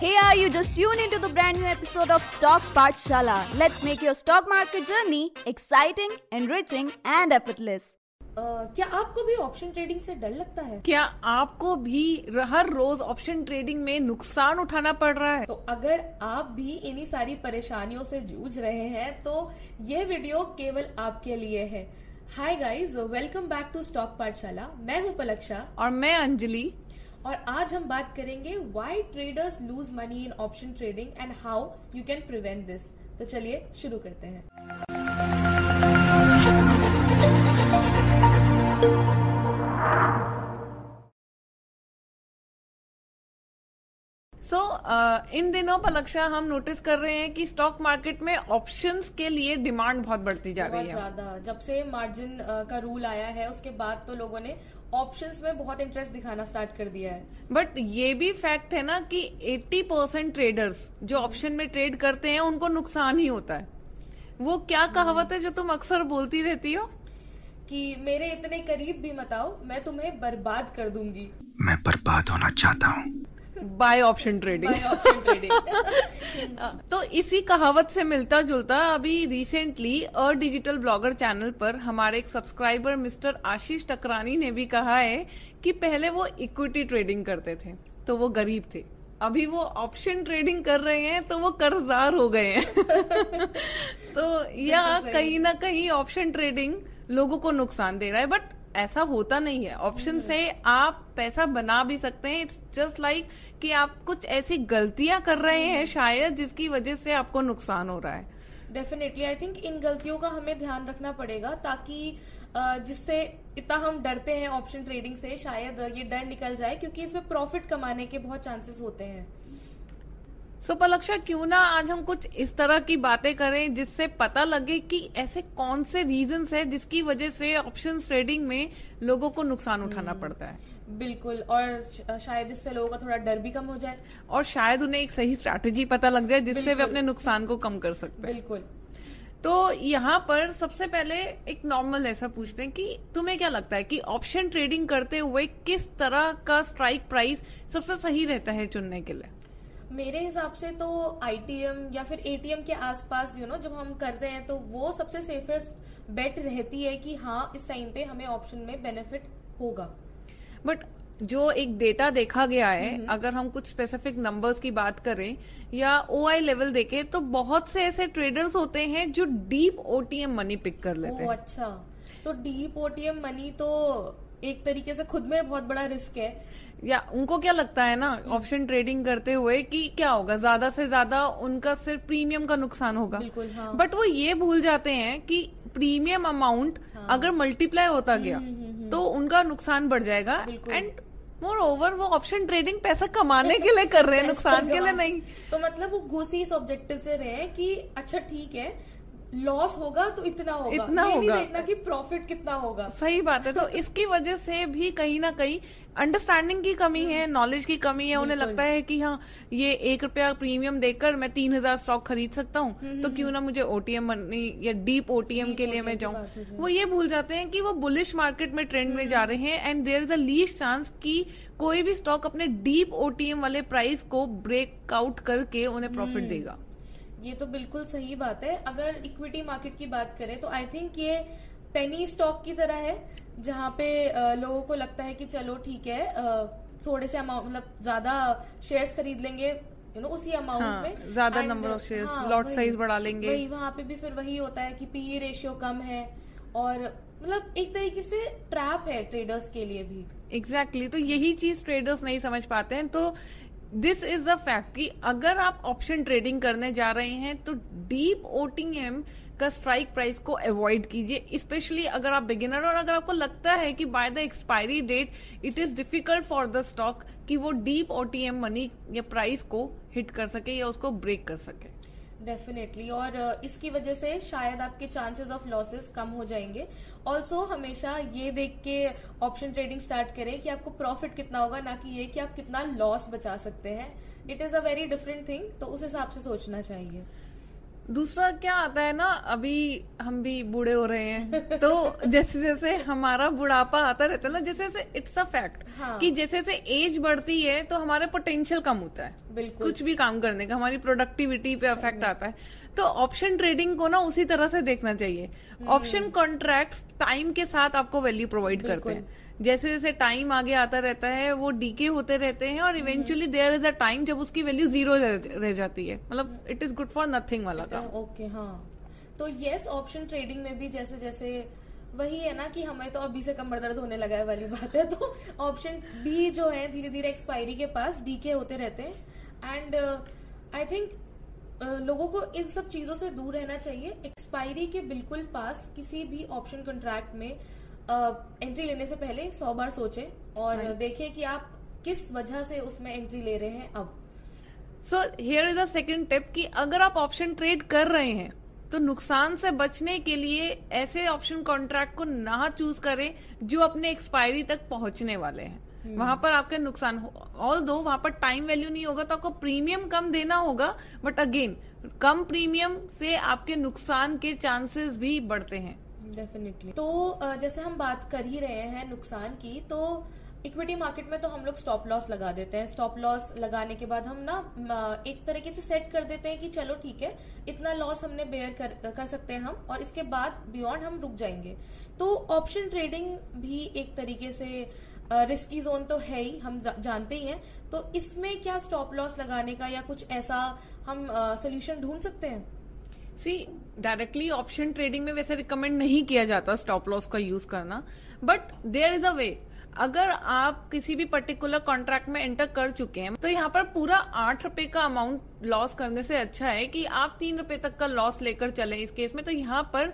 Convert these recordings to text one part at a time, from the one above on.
Hey, are you just tuned into the brand new episode of Stock Pathshala? Let's make your stock market journey exciting, enriching, and effortless. Uh, क्या आपको भी option trading से डर लगता है? क्या आपको भी हर रोज ऑप्शन ट्रेडिंग में नुकसान उठाना पड़ रहा है? तो अगर आप भी इन्हीं सारी परेशानियों से जूझ रहे हैं तो ये वीडियो केवल आपके लिए है। Hi guys welcome back to stock Pathshala मैं हूँ पलक्षा। और मैं अंजलि। और आज हम बात करेंगे why traders lose money in option trading and how you can prevent this तो चलिए शुरू करते हैं। सो so, uh, इन दिनों पर लक्ष्य हम नोटिस कर रहे हैं कि स्टॉक मार्केट में ऑप्शंस के लिए डिमांड बहुत बढ़ती जा रही है। बहुत ज़्यादा। जब से मार्जिन का रूल आया है उसके बाद तो लोगों ने ऑप्शंस में बहुत इंटरेस्ट दिखाना स्टार्ट कर दिया है। बट ये भी फैक्ट है ना कि 80 परसेंट ट्रेडर्स जो ऑप्शन में ट्रेड करते हैं उनको नुकसान ही होता है। वो क्या कहावत है जो तुम अक्सर बोलती रहती हो? कि मेरे इतने करीब भी मत आओ मैं तुम्हें बर्बाद कर दूँगी। मैं बर्बाद होना चाहता हूँ। बाय ऑप्शन ट्रेडिंग तो इसी कहावत से मिलता जुलता अभी recently a digital blogger channel पर हमारे एक सब्सक्राइबर मिस्टर आशीष टकरानी ने भी कहा है कि पहले वो इक्विटी ट्रेडिंग करते थे तो वो गरीब थे। अभी वो ऑप्शन ट्रेडिंग कर रहे हैं तो वो कर्जदार हो गए हैं। तो या कहीं ना कहीं ऑप्शन ट्रेडिंग लोगों को नुकसान दे रहा है बट ऐसा होता नहीं है ऑप्शन हम्म। से आप पैसा बना भी सकते हैं इट्स जस्ट लाइक कि आप कुछ ऐसी गलतियाँ कर रहे हैं हम्म। शायद जिसकी वजह से आपको नुकसान हो रहा है डेफिनेटली आई थिंक इन गलतियों का हमें ध्यान रखना पड़ेगा ताकि जिससे इतना हम डरते हैं ऑप्शन ट्रेडिंग से शायद ये डर निकल जाए क्योंकि इसमें प्रॉफिट कमाने के बहुत चांसेस होते हैं सो so, पलक्षा क्यों ना आज हम कुछ इस तरह की बातें करें जिससे पता लगे कि ऐसे कौन से रीजन है जिसकी वजह से ऑप्शन ट्रेडिंग में लोगों को नुकसान उठाना हम्म। पड़ता है। बिल्कुल और शायद इससे लोगों का थोड़ा डर भी कम हो जाए। और शायद उन्हें एक सही स्ट्रैटेजी पता लग जाए जिससे वे अपने नुकसान को कम कर सकते हैं। बिल्कुल। तो यहाँ पर सबसे पहले एक नॉर्मल ऐसा पूछते हैं कि तुम्हें क्या लगता है कि ऑप्शन ट्रेडिंग करते हुए किस तरह का स्ट्राइक प्राइस सबसे सही रहता है चुनने के लिए? मेरे हिसाब से तो आईटीएम या फिर एटीएम के आसपास यू नो जब हम करते हैं तो वो सबसे सेफेस्ट बेट रहती है कि हाँ इस टाइम पे हमें ऑप्शन में बेनिफिट होगा। बट जो एक डेटा देखा गया है अगर हम कुछ स्पेसिफिक नंबर्स की बात करें या ओ आई लेवल देखें तो बहुत से ऐसे ट्रेडर्स होते हैं जो डीप ओटीएम मनी पिक कर लेते हैं। अच्छा। तो डीप ओटीएम मनी तो एक तरीके से खुद में बहुत बड़ा रिस्क है। या उनको क्या लगता है ना ऑप्शन ट्रेडिंग करते हुए कि क्या होगा? ज़्यादा से ज़्यादा उनका सिर्फ़ प्रीमियम का नुकसान होगा। हाँ। बट वो ये भूल जाते हैं कि प्रीमियम अमाउंट हाँ। अगर मल्टीप्लाई होता गया हम्म, हम्म, हम्म, तो उनका नुकसान बढ़ जाएगा। एंड मोर ओवर वो ऑप्शन ट्रेडिंग पैसा कमाने के लिए कर रहे हैं नुकसान के लिए नहीं। तो मतलब वो घुसी इस ऑब्जेक्टिव से रहे कि अच्छा ठीक है लॉस होगा तो इतना होगा। इतना होगा। देखना कि प्रॉफिट कितना होगा। सही बात है। तो इसकी वजह से भी कहीं ना कहीं अंडरस्टैंडिंग की कमी है नॉलेज की कमी है उन्हें लगता है कि हाँ ये एक रुपया प्रीमियम देकर मैं तीन हज़ार स्टॉक खरीद सकता हूँ हम्म, तो हम्म, क्यों ना मुझे ओटीएम मनी या डीप ओटीएम के लिए मैं जाऊँ। वो ये भूल जाते हैं कि वो बुलिश मार्केट में ट्रेंड में जा रहे हैं and there is the least chance कि कोई भी स्टॉक अपने डीप ओटीएम वाले प्राइस को ब्रेक आउट करके उन्हें प्रॉफिट हम्म। देगा। ये तो बिल्कुल सही बात है। अगर इक्विटी मार्केट की बात करें तो आई थिंक ये पेनी स्टॉक की तरह है जहाँ पे लोगों को लगता है कि चलो ठीक है थोड़े से अमाउंट मतलब ज़्यादा शेयर्स खरीद लेंगे यू नो उसी अमाउंट हाँ, में। ज़्यादा number of shares lot size बढ़ा लेंगे। वही वहाँ पे भी फिर वही होता है कि पीई रेशियो e कम है और मतलब एक तरीके से ट्रैप है ट्रेडर्स के लिए भी। एग्जैक्टली exactly, तो यही चीज़ ट्रेडर्स नहीं समझ पाते हैं तो दिस इज़ द फैक्ट कि अगर आप ऑप्शन ट्रेडिंग करने जा रहे हैं तो डीप ओटीएम का स्ट्राइक प्राइस को अवॉइड कीजिए स्पेशली अगर आप बिगिनर और अगर आपको लगता है कि by the expiry date it is difficult for the stock कि वो डीप ओटीएम मनी या प्राइस को हिट कर सके या उसको ब्रेक कर सके। डेफिनेटली और इसकी वजह से शायद आपके चांसेस ऑफ़ लॉसेस कम हो जाएँगे। ऑल्सो हमेशा ये देख के ऑप्शन ट्रेडिंग स्टार्ट करें कि आपको प्रॉफिट कितना होगा, ना कि ये कि आप कितना लॉस बचा सकते हैं। It is a very different thing तो उस हिसाब से सोचना चाहिए। दूसरा क्या आता है ना अभी हम भी बूढ़े हो रहे हैं तो जैसे जैसे हमारा बुढ़ापा आता रहता है ना जैसे जैसे इट्स अ फैक्ट। कि जैसे जैसे एज बढ़ती है तो हमारा पोटेंशियल कम होता है। बिल्कुल। कुछ भी काम करने का हमारी प्रोडक्टिविटी पे अफेक्ट आता है। तो ऑप्शन ट्रेडिंग को ना उसी तरह से देखना चाहिए। ऑप्शन कॉन्ट्रैक्ट टाइम के साथ आपको वैल्यू प्रोवाइड करते हैं। जैसे जैसे टाइम आगे आता रहता है वो डीके होते रहते हैं और eventually there is a time जब उसकी वैल्यू ज़ीरो रह जाती है। मतलब it is good for nothing वाला काम। ओके हाँ। तो यस ऑप्शन ट्रेडिंग में भी जैसे जैसे वही है ना कि हमें तो अभी से कमर दर्द होने लगा है वाली बात है तो ऑप्शन भी जो है धीरे धीरे एक्सपायरी के पास डीके होते रहते हैं। एंड आई थिंक लोगों को इन सब चीज़ों से दूर रहना चाहिए। एक्सपायरी के बिल्कुल पास किसी भी ऑप्शन कॉन्ट्रैक्ट में एंट्री लेने से पहले सौ बार सोचे और देखें कि आप किस वजह से उसमें एंट्री ले रहे हैं अब। So here is a second tip कि अगर आप ऑप्शन ट्रेड कर रहे हैं तो नुकसान से बचने के लिए ऐसे ऑप्शन कॉन्ट्रैक्ट को ना चूज़ करें जो अपने एक्सपायरी तक पहुँचने वाले हैं। वहाँ पर आपके नुकसान ऑल दो वहाँ पर टाइम वैल्यू नहीं होगा तो आपको प्रीमियम कम देना होगा बट अगेन कम प्रीमियम से आपके नुकसान के चांसेस भी बढ़ते हैं। डेफिनेटली तो जैसे हम बात कर ही रहे हैं नुकसान की तो इक्विटी मार्केट में तो हम लोग स्टॉप लॉस लगा देते हैं। स्टॉप लॉस लगाने के बाद हम ना एक तरीके से सेट कर देते हैं कि चलो ठीक है इतना लॉस हमने बेयर कर, कर सकते हैं हम और इसके बाद बियॉन्ड हम रुक जाएँगे। तो ऑप्शन ट्रेडिंग भी एक तरीके से रिस्की जोन तो है ही हम जा, जानते ही हैं। तो इसमें क्या स्टॉप लॉस लगाने का या कुछ ऐसा हम सोल्यूशन ढूंढ सकते हैं? सी डायरेक्टली ऑप्शन ट्रेडिंग में वैसे रिकमेंड नहीं किया जाता स्टॉप लॉस का यूज़ करना but there is a way अगर आप किसी भी पर्टिकुलर कॉन्ट्रैक्ट में एंटर कर चुके हैं तो यहाँ पर पूरा आठ रुपए का अमाउंट लॉस करने से अच्छा है कि आप तीन रुपए तक का लॉस लेकर चले इस केस में तो यहाँ पर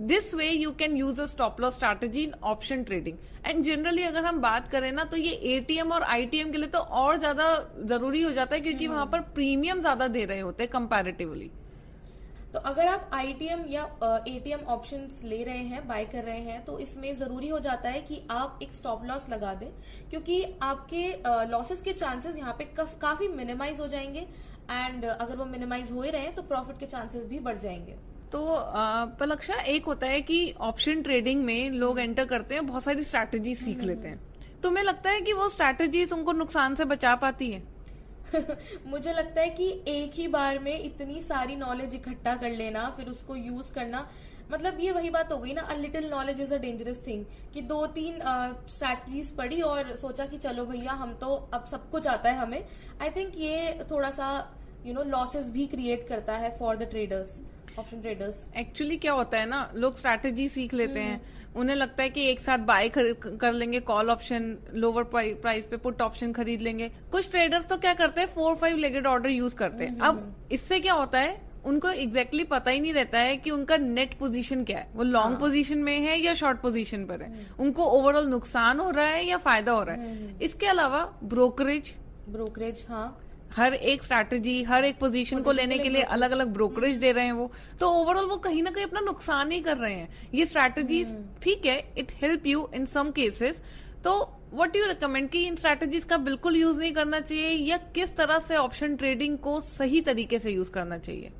this way you can use a stop loss strategy in option trading and generally अगर हम बात करें ना तो ये एटीएम और आईटीएम के लिए तो और ज़्यादा ज़रूरी हो जाता है क्योंकि वहाँ पर प्रीमियम ज़्यादा दे रहे होते हैं कंपैरेटिवली तो अगर आप आईटीएम या एटीएम ऑप्शंस ले रहे हैं बाय कर रहे हैं तो इसमें ज़रूरी हो जाता है कि आप एक स्टॉप लॉस लगा दें क्योंकि आपके लॉसेस के चांसेस यहाँ पे कफ, मिनिमाइज हो जाएँगे एंड अगर वो मिनिमाइज हो ही रहे हैं तो प्रॉफिट के चांसेस भी बढ़ जाएँगे। तो पलक्षा एक होता है कि ऑप्शन ट्रेडिंग में लोग एंटर करते हैं बहुत सारी स्ट्रैटेजी सीख लेते हैं। तुम्हें लगता है कि वो स्ट्रैटेजीज उनको नुकसान से बचा पाती है। मुझे लगता है कि एक ही बार में इतनी सारी नॉलेज इकट्ठा कर लेना, फिर उसको यूज़ करना मतलब ये वही बात हो गई ना a little knowledge is a dangerous thing कि दो तीन स्ट्रैटेजीज पढ़ी और सोचा कि चलो भैया, हम तो अब सब कुछ आता है हमें। आई थिंक ये थोड़ा सा यू नो लॉसेस भी क्रिएट करता है for the traders option traders actually क्या होता है ना लोग स्ट्रैटेजी सीख लेते हैं। उन्हें लगता है कि एक साथ बाय कर लेंगे कॉल ऑप्शन लोअर प्राइस पे पुट ऑप्शन खरीद लेंगे। कुछ ट्रेडर्स तो क्या करते हैं four five legged order use करते हैं। अब इससे क्या होता है उनको एग्जैक्टली exactly पता ही नहीं रहता है कि उनका नेट पोजीशन क्या है। वो लॉन्ग पोजीशन में है या शॉर्ट पोजीशन पर है। उनको ओवरऑल नुकसान हो रहा है या फ़ायदा हो रहा है। इसके अलावा ब्रोकरेज ब्रोकरेज हाँ। हर एक स्ट्रैटेजी हर एक पोजीशन को लेने के लिए अलग अलग ब्रोकरेज दे रहे हैं वो। तो ओवरऑल वो कहीं ना कहीं अपना नुकसान ही कर रहे हैं। ये स्ट्रैटेजीज ठीक है it help you in some cases तो वट यू रिकमेंड कि इन स्ट्रैटेजीज का बिल्कुल यूज़ नहीं करना चाहिए या किस तरह से ऑप्शन ट्रेडिंग को सही तरीके से यूज़ करना चाहिए?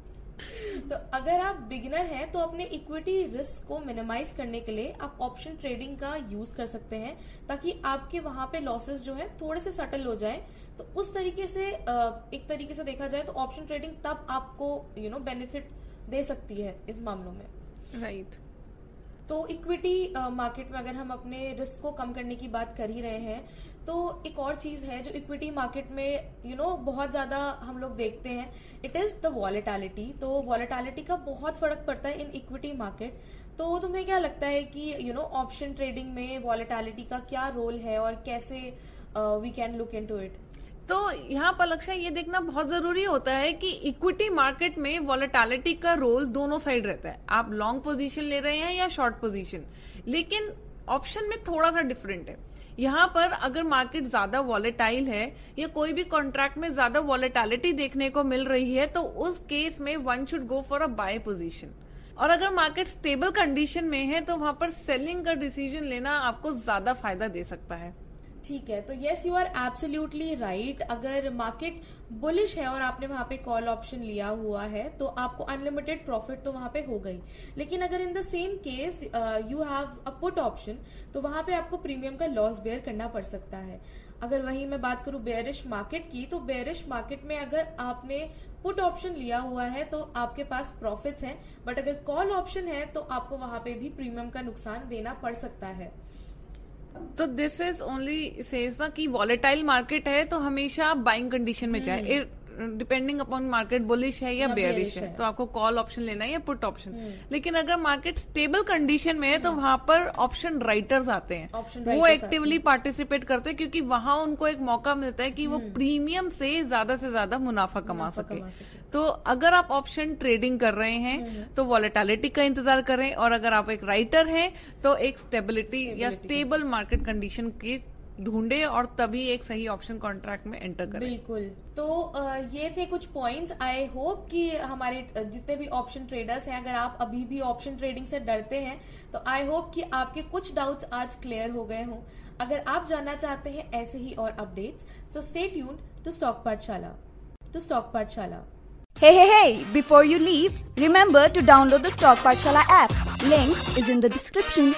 तो अगर आप बिगिनर हैं तो अपने इक्विटी रिस्क को मिनिमाइज करने के लिए आप ऑप्शन ट्रेडिंग का यूज़ कर सकते हैं, ताकि आपके वहाँ पे लॉसेस जो है, थोड़े से सटल हो जाए। तो उस तरीके से एक तरीके से देखा जाए तो ऑप्शन ट्रेडिंग तब आपको यू नो बेनिफिट दे सकती है इस मामलों में। राइट तो इक्विटी मार्केट में अगर हम अपने रिस्क को कम करने की बात कर ही रहे हैं तो एक और चीज़ है जो इक्विटी मार्केट में यू you नो know, बहुत ज़्यादा हम लोग देखते हैं इट इज़ द वॉलेटालिटी तो वॉलेटालिटी का बहुत फ़र्क पड़ता है इन इक्विटी मार्केट तो तुम्हें क्या लगता है कि यू नो ऑप्शन ट्रेडिंग में वॉलेटालिटी का क्या रोल है और कैसे we can look into it तो यहाँ पर लक्ष्य ये देखना बहुत ज़रूरी होता है कि इक्विटी मार्केट में वॉलेटालिटी का रोल दोनों साइड रहता है। आप लॉन्ग पोजीशन ले रहे हैं या शॉर्ट पोजीशन लेकिन ऑप्शन में थोड़ा सा डिफरेंट है। यहाँ पर अगर मार्केट ज़्यादा वॉलेटाइल है या कोई भी कॉन्ट्रैक्ट में ज़्यादा वॉलेटालिटी देखने को मिल रही है तो उस केस में one should go for a buy position और अगर मार्केट स्टेबल कंडीशन में है तो वहाँ पर सेलिंग का डिसीज़न लेना आपको ज़्यादा फ़ायदा दे सकता है। ठीक है। तो yes you are absolutely right अगर मार्केट बुलिश है और आपने वहाँ पे कॉल ऑप्शन लिया हुआ है तो आपको अनलिमिटेड प्रॉफिट तो वहाँ पे हो गई। लेकिन अगर in the same case you have a put option तो वहाँ पे आपको प्रीमियम का लॉस बेयर करना पड़ सकता है। अगर वही मैं बात करूँ बेयरिश मार्केट की तो बेयरिश मार्केट में अगर आपने पुट ऑप्शन लिया हुआ है तो आपके पास प्रॉफिट्स हैं। बट अगर कॉल ऑप्शन है तो आपको वहाँ पे भी प्रीमियम का नुकसान देना पड़ सकता है। तो दिस इज़ ओनली सेज ना कि वॉलेटाइल मार्केट है तो हमेशा आप बाइंग कंडीशन में जाए। डिपेंडिंग अपॉन मार्केट बुलिश है या या बेयरिश है है। तो आपको कॉल ऑप्शन लेना है या पुट ऑप्शन लेकिन अगर मार्केट स्टेबल कंडीशन में है तो वहाँ पर ऑप्शन राइटर्स आते हैं। वो एक्टिवली पार्टिसिपेट करते हैं क्योंकि वहाँ उनको एक मौका मिलता है कि वो प्रीमियम से ज़्यादा से ज़्यादा मुनाफा कमा सके। तो अगर आप ऑप्शन ट्रेडिंग कर रहे हैं तो वॉलेटालिटी का इंतज़ार करें और अगर आप एक राइटर हैं तो एक स्टेबिलिटी या स्टेबल मार्केट कंडीशन की ढूंढे और तभी एक सही ऑप्शन कॉन्ट्रैक्ट में एंटर करें बिल्कुल तो ये थे कुछ पॉइंट्स आई होप कि हमारे जितने भी ऑप्शन ट्रेडर्स हैं अगर आप अभी भी ऑप्शन ट्रेडिंग से डरते हैं तो आई होप कि आपके कुछ डाउट्स आज क्लियर हो गए हों अगर आप जानना चाहते हैं ऐसे ही और अपडेट्स तो stay tune to Stock Pathshala to Stock Pathshala Hey, hey, hey! Before you leave, remember to download the Stock Patshala app. Link is in the description.